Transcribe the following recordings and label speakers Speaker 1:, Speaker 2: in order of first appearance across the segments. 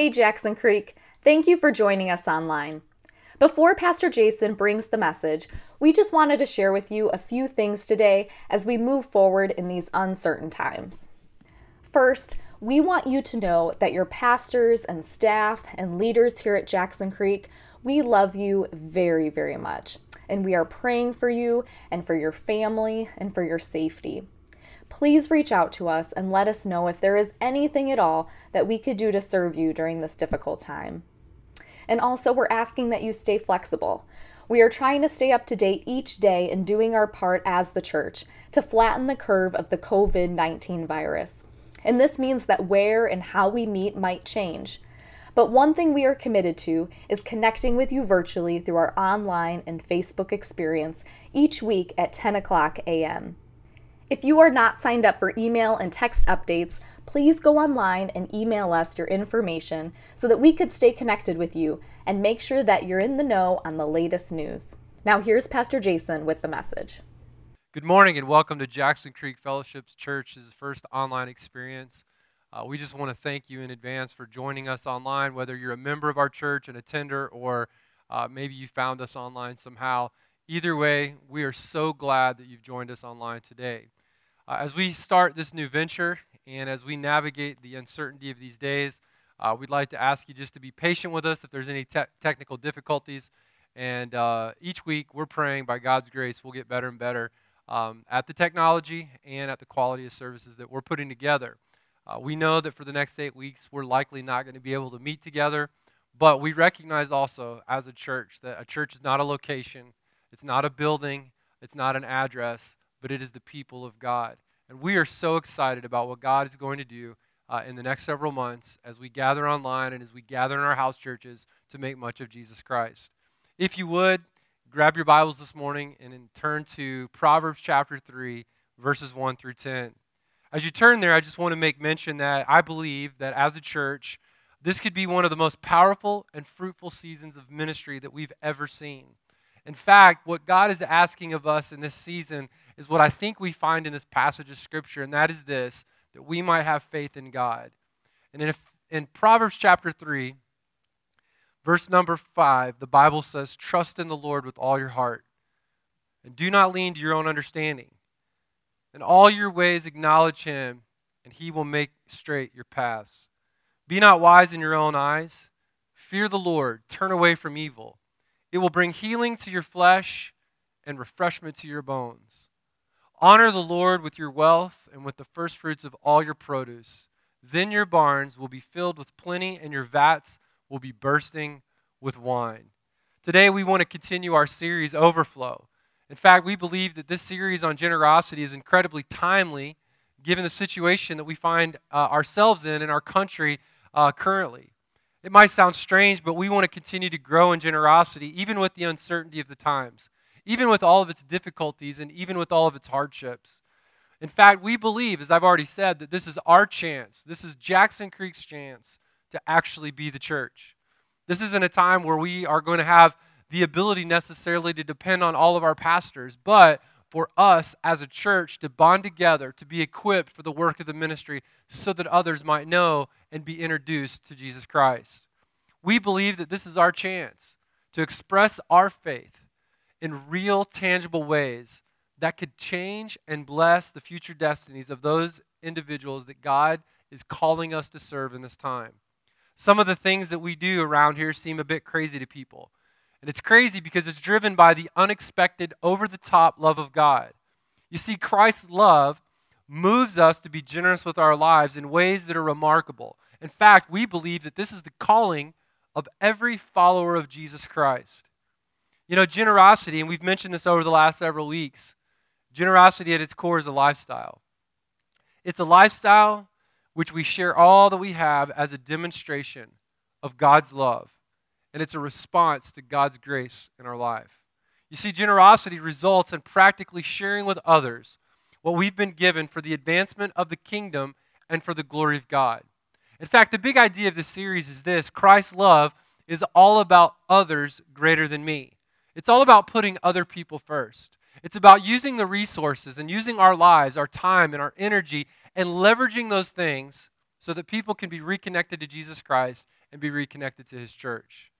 Speaker 1: Hey, Jackson Creek. Thank you for joining us online. Before Pastor Jason brings the message, we just wanted to share with you a few things today as we move forward in these uncertain times. First, we want you to know that your pastors and staff and leaders here at Jackson Creek, we love you very, very much. And we are praying for you and for your family and for your safety. Please reach out to us and let us know if there is anything at all that we could do to serve you during this difficult time. And also, we're asking that you stay flexible. We are trying to stay up to date each day and doing our part as the church to flatten the curve of the COVID 19 virus. And this means that where and how we meet might change. But one thing we are committed to is connecting with you virtually through our online and Facebook experience each week at 10 o'clock a.m. If you are not signed up for email and text updates, please go online and email us your information so that we could stay connected with you and make sure that you're in the know on the latest news. Now, here's Pastor Jason with the message.
Speaker 2: Good morning and welcome to Jackson Creek Fellowship's Church's first online experience. Uh, we just want to thank you in advance for joining us online, whether you're a member of our church, an attender, or uh, maybe you found us online somehow. Either way, we are so glad that you've joined us online today. Uh, as we start this new venture and as we navigate the uncertainty of these days, uh, we'd like to ask you just to be patient with us if there's any te- technical difficulties. And uh, each week, we're praying by God's grace, we'll get better and better um, at the technology and at the quality of services that we're putting together. Uh, we know that for the next eight weeks, we're likely not going to be able to meet together, but we recognize also as a church that a church is not a location, it's not a building, it's not an address but it is the people of God. And we are so excited about what God is going to do uh, in the next several months as we gather online and as we gather in our house churches to make much of Jesus Christ. If you would, grab your Bibles this morning and turn to Proverbs chapter 3, verses 1 through 10. As you turn there, I just want to make mention that I believe that as a church, this could be one of the most powerful and fruitful seasons of ministry that we've ever seen. In fact, what God is asking of us in this season is what I think we find in this passage of Scripture, and that is this that we might have faith in God. And in, in Proverbs chapter 3, verse number 5, the Bible says, Trust in the Lord with all your heart, and do not lean to your own understanding. In all your ways acknowledge him, and he will make straight your paths. Be not wise in your own eyes. Fear the Lord, turn away from evil. It will bring healing to your flesh and refreshment to your bones. Honor the Lord with your wealth and with the firstfruits of all your produce. Then your barns will be filled with plenty, and your vats will be bursting with wine. Today, we want to continue our series, Overflow. In fact, we believe that this series on generosity is incredibly timely given the situation that we find uh, ourselves in in our country uh, currently. It might sound strange, but we want to continue to grow in generosity, even with the uncertainty of the times, even with all of its difficulties, and even with all of its hardships. In fact, we believe, as I've already said, that this is our chance. This is Jackson Creek's chance to actually be the church. This isn't a time where we are going to have the ability necessarily to depend on all of our pastors, but for us as a church to bond together, to be equipped for the work of the ministry so that others might know and be introduced to Jesus Christ. We believe that this is our chance to express our faith in real, tangible ways that could change and bless the future destinies of those individuals that God is calling us to serve in this time. Some of the things that we do around here seem a bit crazy to people. And it's crazy because it's driven by the unexpected, over the top love of God. You see, Christ's love moves us to be generous with our lives in ways that are remarkable. In fact, we believe that this is the calling of every follower of Jesus Christ. You know, generosity, and we've mentioned this over the last several weeks, generosity at its core is a lifestyle. It's a lifestyle which we share all that we have as a demonstration of God's love and it's a response to God's grace in our life. You see, generosity results in practically sharing with others what we've been given for the advancement of the kingdom and for the glory of God. In fact, the big idea of this series is this Christ's love is all about others greater than me. It's all about putting other people first. It's about using the resources and using our lives, our time, and our energy, and leveraging those things so that people can be reconnected to Jesus Christ and be reconnected to his church.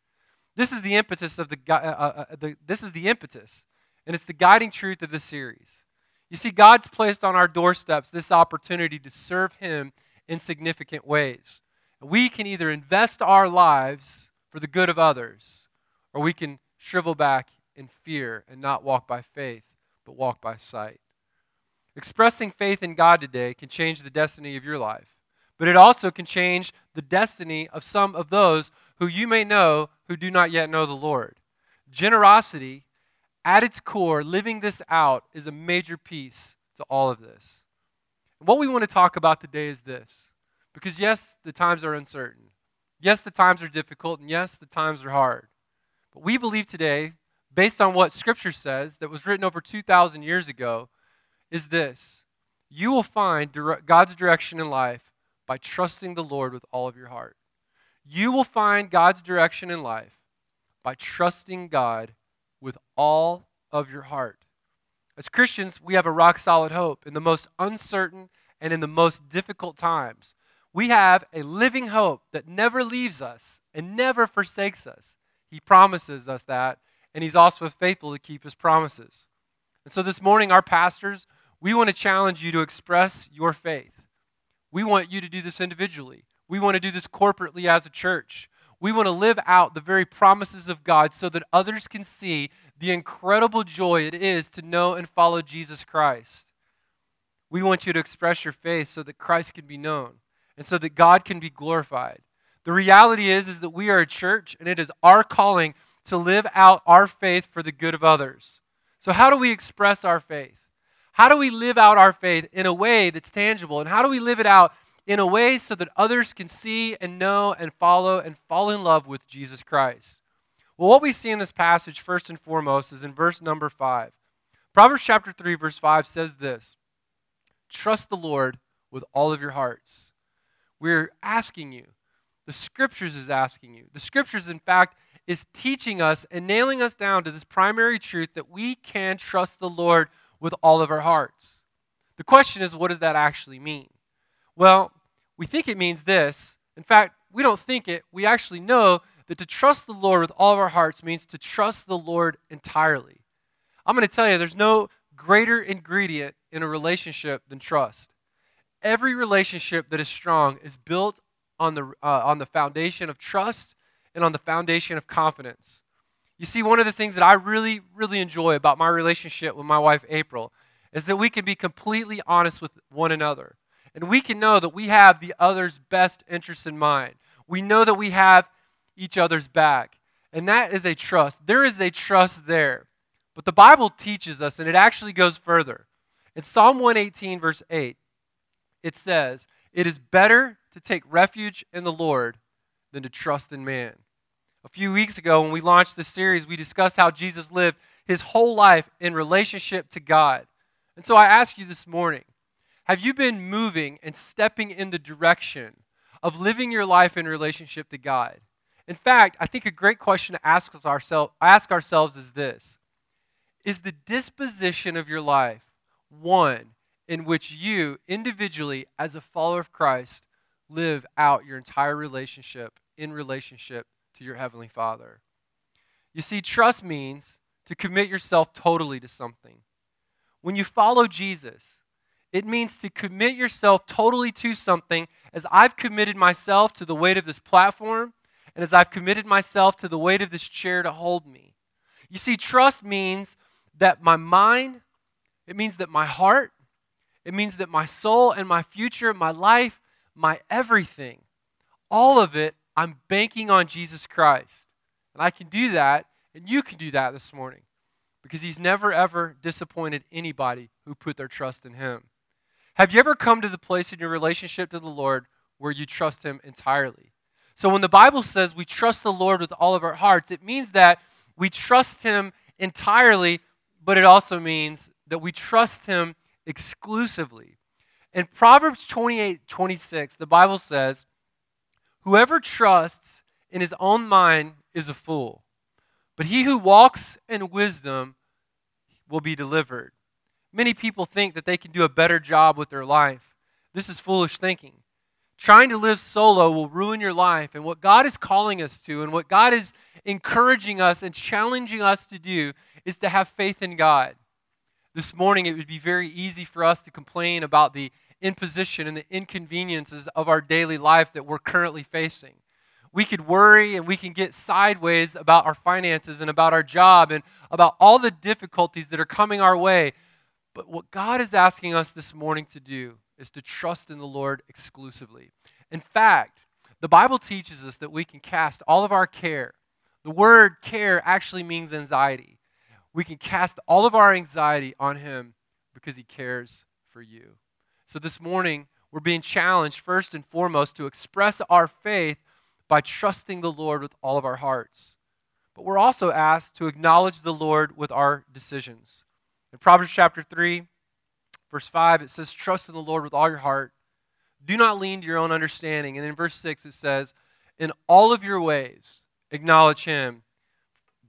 Speaker 2: This is the impetus of the, uh, uh, uh, the this is the impetus and it's the guiding truth of this series. You see God's placed on our doorsteps this opportunity to serve him in significant ways. We can either invest our lives for the good of others or we can shrivel back in fear and not walk by faith but walk by sight. Expressing faith in God today can change the destiny of your life, but it also can change the destiny of some of those who you may know who do not yet know the Lord. Generosity, at its core, living this out, is a major piece to all of this. what we want to talk about today is this. Because, yes, the times are uncertain. Yes, the times are difficult. And yes, the times are hard. But we believe today, based on what Scripture says, that was written over 2,000 years ago, is this you will find God's direction in life by trusting the Lord with all of your heart. You will find God's direction in life by trusting God with all of your heart. As Christians, we have a rock solid hope in the most uncertain and in the most difficult times. We have a living hope that never leaves us and never forsakes us. He promises us that, and He's also faithful to keep His promises. And so this morning, our pastors, we want to challenge you to express your faith. We want you to do this individually. We want to do this corporately as a church. We want to live out the very promises of God so that others can see the incredible joy it is to know and follow Jesus Christ. We want you to express your faith so that Christ can be known and so that God can be glorified. The reality is is that we are a church and it is our calling to live out our faith for the good of others. So how do we express our faith? How do we live out our faith in a way that's tangible? And how do we live it out in a way so that others can see and know and follow and fall in love with Jesus Christ? Well, what we see in this passage, first and foremost, is in verse number 5. Proverbs chapter 3, verse 5 says this Trust the Lord with all of your hearts. We're asking you, the scriptures is asking you. The scriptures, in fact, is teaching us and nailing us down to this primary truth that we can trust the Lord with all of our hearts. The question is, what does that actually mean? Well, we think it means this. In fact, we don't think it. We actually know that to trust the Lord with all of our hearts means to trust the Lord entirely. I'm going to tell you, there's no greater ingredient in a relationship than trust. Every relationship that is strong is built on the, uh, on the foundation of trust and on the foundation of confidence. You see, one of the things that I really, really enjoy about my relationship with my wife, April, is that we can be completely honest with one another. And we can know that we have the other's best interests in mind. We know that we have each other's back. And that is a trust. There is a trust there. But the Bible teaches us, and it actually goes further. In Psalm 118, verse 8, it says, It is better to take refuge in the Lord than to trust in man. A few weeks ago, when we launched this series, we discussed how Jesus lived his whole life in relationship to God. And so I ask you this morning have you been moving and stepping in the direction of living your life in relationship to God? In fact, I think a great question to ask, ourselves, ask ourselves is this Is the disposition of your life one in which you, individually, as a follower of Christ, live out your entire relationship in relationship to your Heavenly Father. You see, trust means to commit yourself totally to something. When you follow Jesus, it means to commit yourself totally to something as I've committed myself to the weight of this platform and as I've committed myself to the weight of this chair to hold me. You see, trust means that my mind, it means that my heart, it means that my soul and my future, my life, my everything, all of it I'm banking on Jesus Christ. And I can do that, and you can do that this morning because He's never, ever disappointed anybody who put their trust in Him. Have you ever come to the place in your relationship to the Lord where you trust Him entirely? So when the Bible says we trust the Lord with all of our hearts, it means that we trust Him entirely, but it also means that we trust Him exclusively. In Proverbs 28 26, the Bible says, Whoever trusts in his own mind is a fool, but he who walks in wisdom will be delivered. Many people think that they can do a better job with their life. This is foolish thinking. Trying to live solo will ruin your life. And what God is calling us to, and what God is encouraging us and challenging us to do, is to have faith in God. This morning, it would be very easy for us to complain about the imposition and the inconveniences of our daily life that we're currently facing. We could worry and we can get sideways about our finances and about our job and about all the difficulties that are coming our way. But what God is asking us this morning to do is to trust in the Lord exclusively. In fact, the Bible teaches us that we can cast all of our care. The word care actually means anxiety. We can cast all of our anxiety on Him because He cares for you. So this morning, we're being challenged first and foremost to express our faith by trusting the Lord with all of our hearts. But we're also asked to acknowledge the Lord with our decisions. In Proverbs chapter 3, verse 5, it says, Trust in the Lord with all your heart. Do not lean to your own understanding. And in verse 6, it says, In all of your ways, acknowledge him,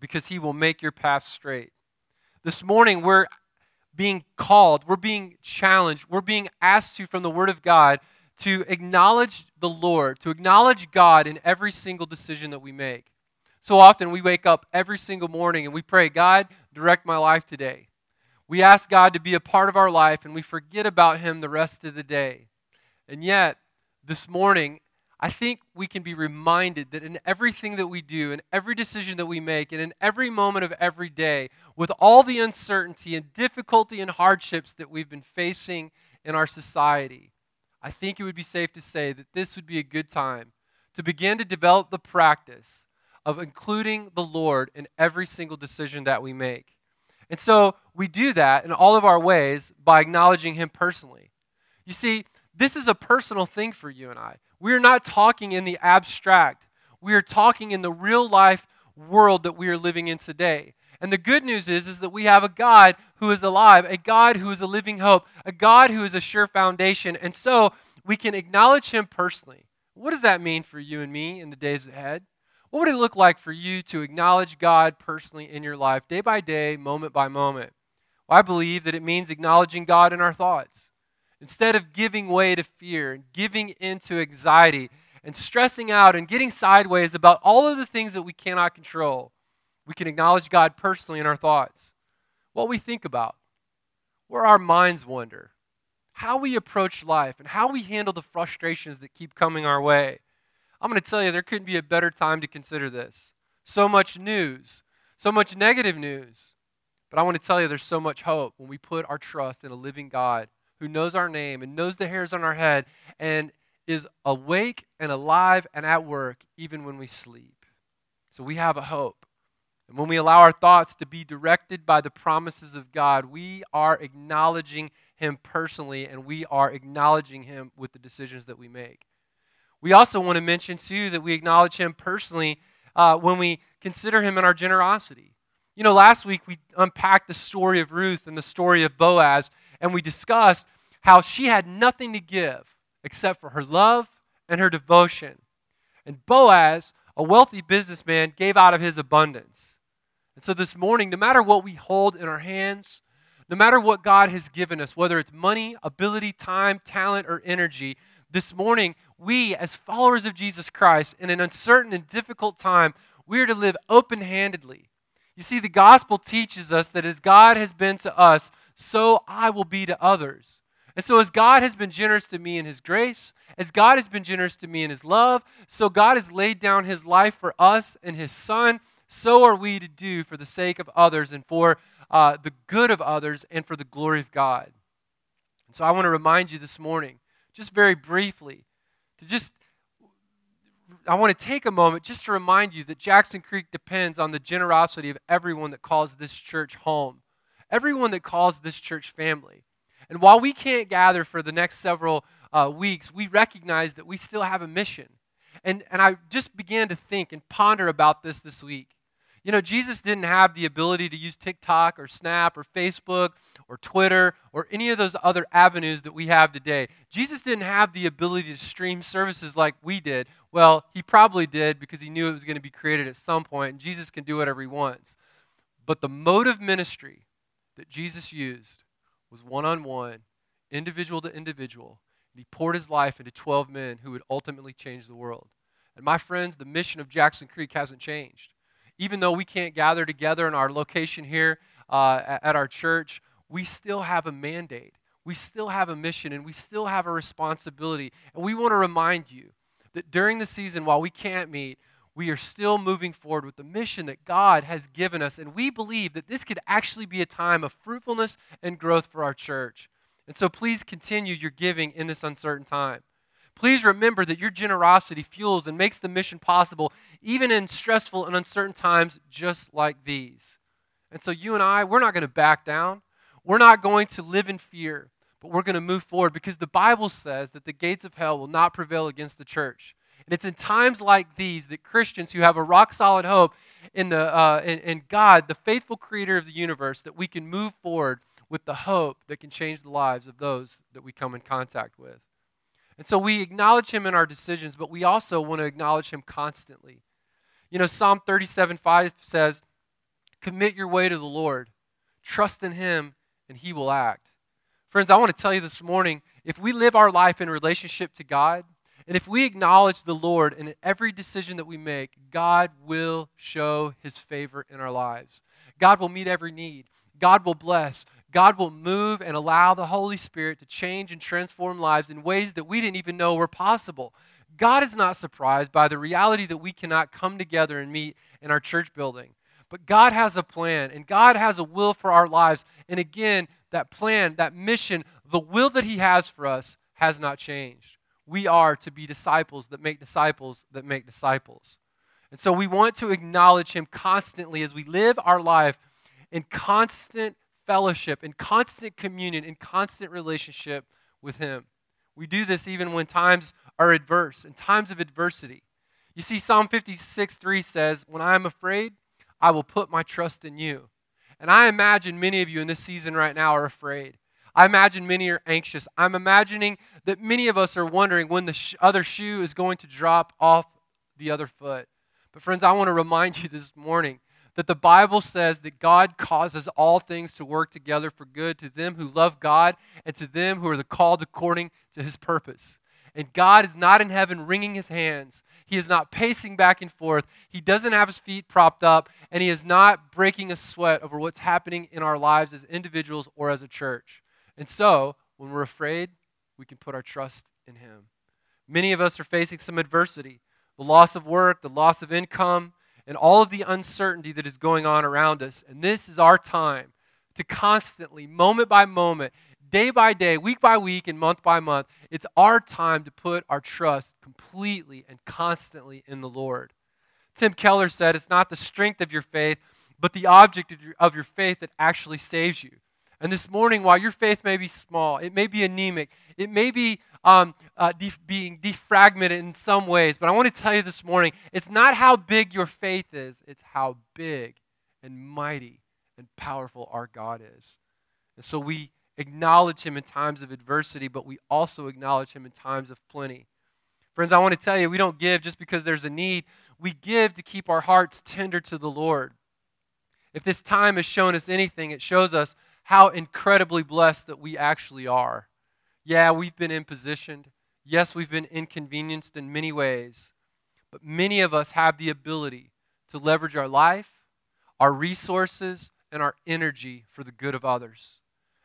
Speaker 2: because he will make your path straight. This morning, we're being called, we're being challenged, we're being asked to, from the Word of God, to acknowledge the Lord, to acknowledge God in every single decision that we make. So often we wake up every single morning and we pray, God, direct my life today. We ask God to be a part of our life and we forget about Him the rest of the day. And yet, this morning, I think we can be reminded that in everything that we do, in every decision that we make, and in every moment of every day, with all the uncertainty and difficulty and hardships that we've been facing in our society, I think it would be safe to say that this would be a good time to begin to develop the practice of including the Lord in every single decision that we make. And so we do that in all of our ways by acknowledging Him personally. You see, this is a personal thing for you and I. We are not talking in the abstract. We are talking in the real life world that we are living in today. And the good news is, is that we have a God who is alive, a God who is a living hope, a God who is a sure foundation. And so we can acknowledge him personally. What does that mean for you and me in the days ahead? What would it look like for you to acknowledge God personally in your life, day by day, moment by moment? Well, I believe that it means acknowledging God in our thoughts. Instead of giving way to fear and giving into anxiety and stressing out and getting sideways about all of the things that we cannot control, we can acknowledge God personally in our thoughts. What we think about, where our minds wander, how we approach life, and how we handle the frustrations that keep coming our way. I'm going to tell you, there couldn't be a better time to consider this. So much news, so much negative news. But I want to tell you, there's so much hope when we put our trust in a living God who knows our name and knows the hairs on our head and is awake and alive and at work even when we sleep. So we have a hope. And when we allow our thoughts to be directed by the promises of God, we are acknowledging Him personally and we are acknowledging Him with the decisions that we make. We also want to mention, too, that we acknowledge Him personally uh, when we consider Him in our generosity. You know, last week we unpacked the story of Ruth and the story of Boaz, and we discussed how she had nothing to give except for her love and her devotion. And Boaz, a wealthy businessman, gave out of his abundance. And so this morning, no matter what we hold in our hands, no matter what God has given us, whether it's money, ability, time, talent, or energy, this morning, we, as followers of Jesus Christ, in an uncertain and difficult time, we are to live open handedly. You see, the gospel teaches us that as God has been to us, so I will be to others. And so, as God has been generous to me in His grace, as God has been generous to me in His love, so God has laid down His life for us and His Son, so are we to do for the sake of others and for uh, the good of others and for the glory of God. And so, I want to remind you this morning, just very briefly, to just I want to take a moment just to remind you that Jackson Creek depends on the generosity of everyone that calls this church home, everyone that calls this church family. And while we can't gather for the next several uh, weeks, we recognize that we still have a mission. And, and I just began to think and ponder about this this week. You know, Jesus didn't have the ability to use TikTok or Snap or Facebook or Twitter or any of those other avenues that we have today. Jesus didn't have the ability to stream services like we did. Well, he probably did because he knew it was going to be created at some point, and Jesus can do whatever he wants. But the mode of ministry that Jesus used was one on one, individual to individual. And he poured his life into 12 men who would ultimately change the world. And my friends, the mission of Jackson Creek hasn't changed. Even though we can't gather together in our location here uh, at our church, we still have a mandate. We still have a mission and we still have a responsibility. And we want to remind you that during the season, while we can't meet, we are still moving forward with the mission that God has given us. And we believe that this could actually be a time of fruitfulness and growth for our church. And so please continue your giving in this uncertain time. Please remember that your generosity fuels and makes the mission possible, even in stressful and uncertain times just like these. And so, you and I, we're not going to back down. We're not going to live in fear, but we're going to move forward because the Bible says that the gates of hell will not prevail against the church. And it's in times like these that Christians who have a rock solid hope in, the, uh, in, in God, the faithful creator of the universe, that we can move forward with the hope that can change the lives of those that we come in contact with. And so we acknowledge him in our decisions, but we also want to acknowledge him constantly. You know, Psalm 37 5 says, Commit your way to the Lord, trust in him, and he will act. Friends, I want to tell you this morning if we live our life in relationship to God, and if we acknowledge the Lord in every decision that we make, God will show his favor in our lives. God will meet every need. God will bless. God will move and allow the Holy Spirit to change and transform lives in ways that we didn't even know were possible. God is not surprised by the reality that we cannot come together and meet in our church building. But God has a plan and God has a will for our lives. And again, that plan, that mission, the will that He has for us has not changed. We are to be disciples that make disciples that make disciples. And so we want to acknowledge Him constantly as we live our life in constant fellowship, in constant communion, in constant relationship with Him. We do this even when times are adverse, in times of adversity. You see, Psalm 56 3 says, When I am afraid, I will put my trust in you. And I imagine many of you in this season right now are afraid. I imagine many are anxious. I'm imagining that many of us are wondering when the sh- other shoe is going to drop off the other foot. But, friends, I want to remind you this morning that the Bible says that God causes all things to work together for good to them who love God and to them who are the called according to his purpose. And God is not in heaven wringing his hands. He is not pacing back and forth. He doesn't have his feet propped up, and he is not breaking a sweat over what's happening in our lives as individuals or as a church. And so, when we're afraid, we can put our trust in him. Many of us are facing some adversity the loss of work, the loss of income, and all of the uncertainty that is going on around us. And this is our time to constantly, moment by moment, day by day, week by week, and month by month, it's our time to put our trust completely and constantly in the Lord. Tim Keller said, It's not the strength of your faith, but the object of your, of your faith that actually saves you. And this morning, while your faith may be small, it may be anemic, it may be um, uh, de- being defragmented in some ways, but I want to tell you this morning it's not how big your faith is, it's how big and mighty and powerful our God is. And so we acknowledge Him in times of adversity, but we also acknowledge Him in times of plenty. Friends, I want to tell you, we don't give just because there's a need. We give to keep our hearts tender to the Lord. If this time has shown us anything, it shows us how incredibly blessed that we actually are. Yeah, we've been impositioned. Yes, we've been inconvenienced in many ways. But many of us have the ability to leverage our life, our resources, and our energy for the good of others.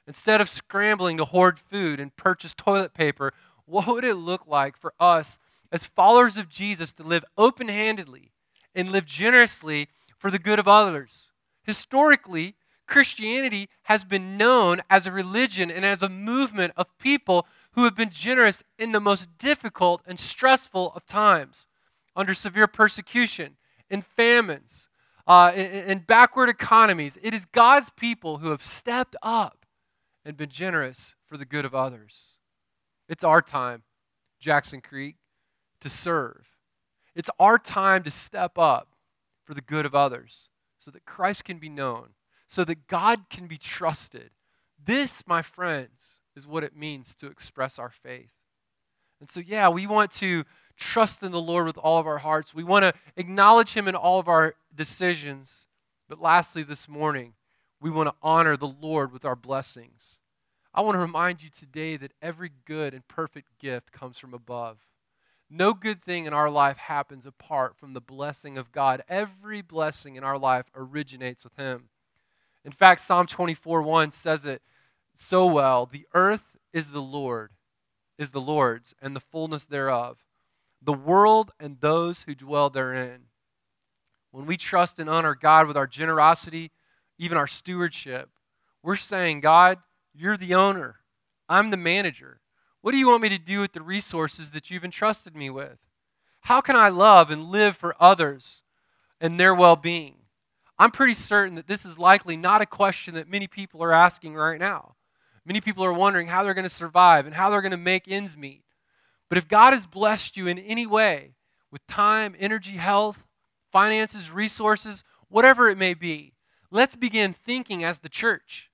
Speaker 2: Instead of scrambling to hoard food and purchase toilet paper, what would it look like for us as followers of Jesus to live open handedly and live generously for the good of others? Historically, Christianity has been known as a religion and as a movement of people who have been generous in the most difficult and stressful of times, under severe persecution, in famines, uh, in, in backward economies. It is God's people who have stepped up and been generous for the good of others. It's our time, Jackson Creek, to serve. It's our time to step up for the good of others so that Christ can be known so that God can be trusted. This, my friends, is what it means to express our faith. And so, yeah, we want to trust in the Lord with all of our hearts. We want to acknowledge Him in all of our decisions. But lastly, this morning, we want to honor the Lord with our blessings. I want to remind you today that every good and perfect gift comes from above. No good thing in our life happens apart from the blessing of God. Every blessing in our life originates with Him. In fact, Psalm 24 1 says it so well The earth is the Lord, is the Lord's, and the fullness thereof, the world and those who dwell therein. When we trust and honor God with our generosity, even our stewardship, we're saying, God, you're the owner, I'm the manager. What do you want me to do with the resources that you've entrusted me with? How can I love and live for others and their well being? I'm pretty certain that this is likely not a question that many people are asking right now. Many people are wondering how they're going to survive and how they're going to make ends meet. But if God has blessed you in any way with time, energy, health, finances, resources, whatever it may be, let's begin thinking as the church.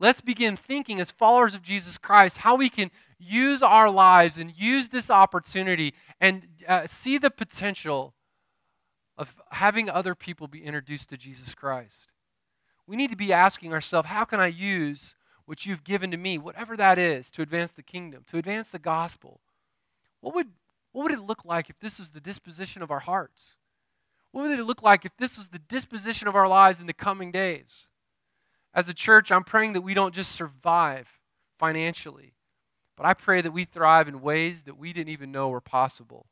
Speaker 2: Let's begin thinking as followers of Jesus Christ how we can use our lives and use this opportunity and uh, see the potential of having other people be introduced to Jesus Christ. We need to be asking ourselves, how can I use what you've given to me, whatever that is, to advance the kingdom, to advance the gospel? What would, what would it look like if this was the disposition of our hearts? What would it look like if this was the disposition of our lives in the coming days? As a church, I'm praying that we don't just survive financially, but I pray that we thrive in ways that we didn't even know were possible.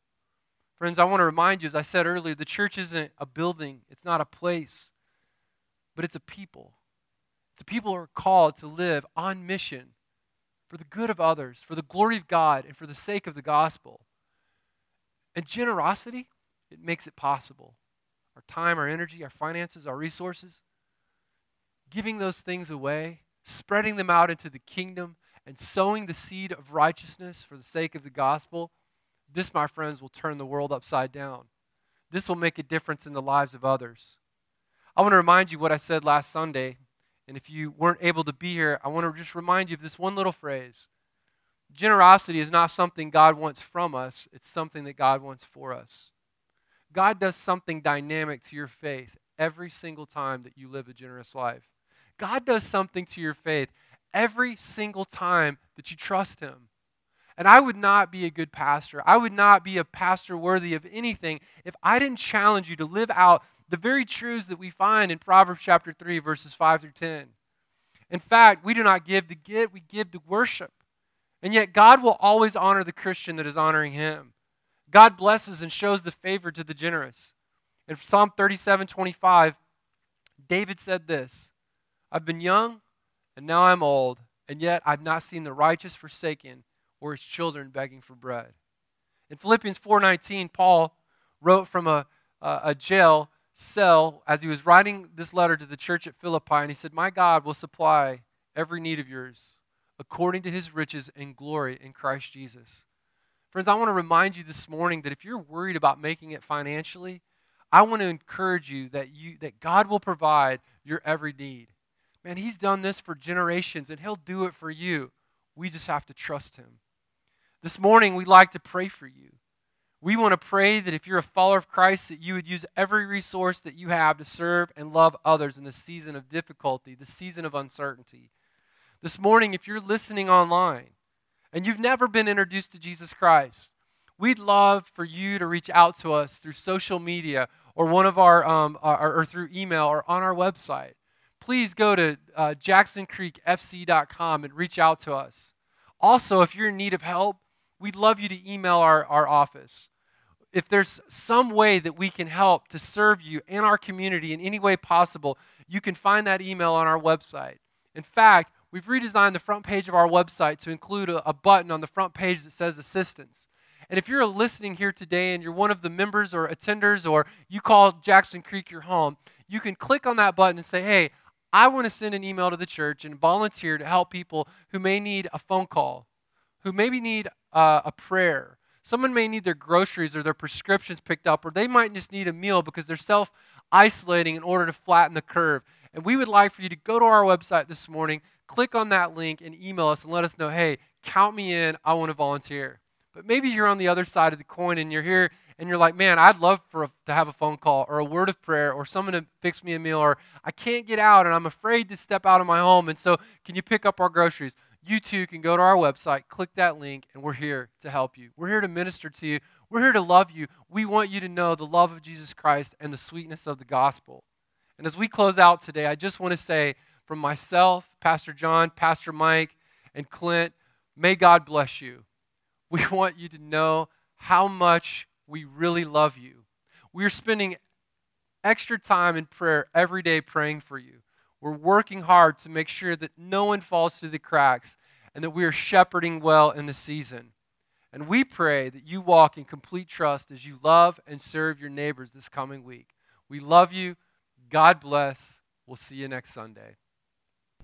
Speaker 2: Friends, I want to remind you, as I said earlier, the church isn't a building, it's not a place, but it's a people. It's a people who are called to live on mission for the good of others, for the glory of God, and for the sake of the gospel. And generosity, it makes it possible. Our time, our energy, our finances, our resources, giving those things away, spreading them out into the kingdom and sowing the seed of righteousness for the sake of the gospel, this, my friends, will turn the world upside down. This will make a difference in the lives of others. I want to remind you what I said last Sunday. And if you weren't able to be here, I want to just remind you of this one little phrase. Generosity is not something God wants from us, it's something that God wants for us. God does something dynamic to your faith every single time that you live a generous life. God does something to your faith every single time that you trust Him. And I would not be a good pastor. I would not be a pastor worthy of anything if I didn't challenge you to live out the very truths that we find in Proverbs chapter 3, verses 5 through 10. In fact, we do not give to get, we give to worship. And yet, God will always honor the Christian that is honoring Him. God blesses and shows the favor to the generous. In Psalm 37 25, David said this I've been young and now I'm old, and yet I've not seen the righteous forsaken or his children begging for bread. In Philippians 4:19, Paul wrote from a, a, a jail cell as he was writing this letter to the church at Philippi, and he said, My God will supply every need of yours according to his riches and glory in Christ Jesus. Friends, I want to remind you this morning that if you're worried about making it financially, I want to encourage you that you that God will provide your every need. Man, He's done this for generations and He'll do it for you. We just have to trust Him. This morning, we'd like to pray for you. We want to pray that if you're a follower of Christ, that you would use every resource that you have to serve and love others in the season of difficulty, the season of uncertainty. This morning, if you're listening online and you've never been introduced to Jesus Christ, we'd love for you to reach out to us through social media or one of our, um, or, or through email or on our website please go to uh, jacksoncreekfc.com and reach out to us. Also, if you're in need of help, we'd love you to email our, our office. If there's some way that we can help to serve you and our community in any way possible, you can find that email on our website. In fact, we've redesigned the front page of our website to include a, a button on the front page that says assistance. And if you're listening here today and you're one of the members or attenders or you call Jackson Creek your home, you can click on that button and say, hey, I want to send an email to the church and volunteer to help people who may need a phone call, who maybe need uh, a prayer. Someone may need their groceries or their prescriptions picked up, or they might just need a meal because they're self isolating in order to flatten the curve. And we would like for you to go to our website this morning, click on that link, and email us and let us know hey, count me in. I want to volunteer. But maybe you're on the other side of the coin and you're here and you're like, man, I'd love for a, to have a phone call or a word of prayer or someone to fix me a meal or I can't get out and I'm afraid to step out of my home. And so, can you pick up our groceries? you too can go to our website, click that link, and we're here to help you. We're here to minister to you. We're here to love you. We want you to know the love of Jesus Christ and the sweetness of the gospel. And as we close out today, I just want to say from myself, Pastor John, Pastor Mike, and Clint, may God bless you. We want you to know how much we really love you. We're spending extra time in prayer every day praying for you. We're working hard to make sure that no one falls through the cracks and that we are shepherding well in the season. And we pray that you walk in complete trust as you love and serve your neighbors this coming week. We love you. God bless. We'll see you next Sunday.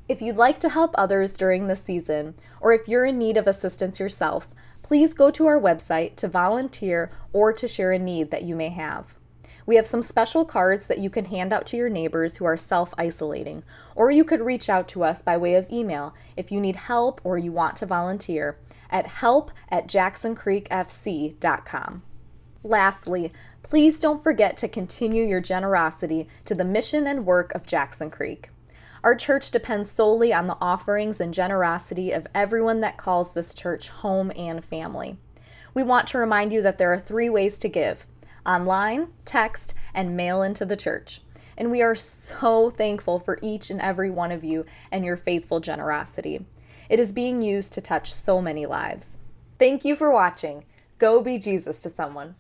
Speaker 1: If you'd like to help others during this season, or if you're in need of assistance yourself, please go to our website to volunteer or to share a need that you may have. We have some special cards that you can hand out to your neighbors who are self isolating, or you could reach out to us by way of email if you need help or you want to volunteer at help at jacksoncreekfc.com. Lastly, please don't forget to continue your generosity to the mission and work of Jackson Creek. Our church depends solely on the offerings and generosity of everyone that calls this church home and family. We want to remind you that there are three ways to give online, text, and mail into the church. And we are so thankful for each and every one of you and your faithful generosity. It is being used to touch so many lives. Thank you for watching. Go be Jesus to someone.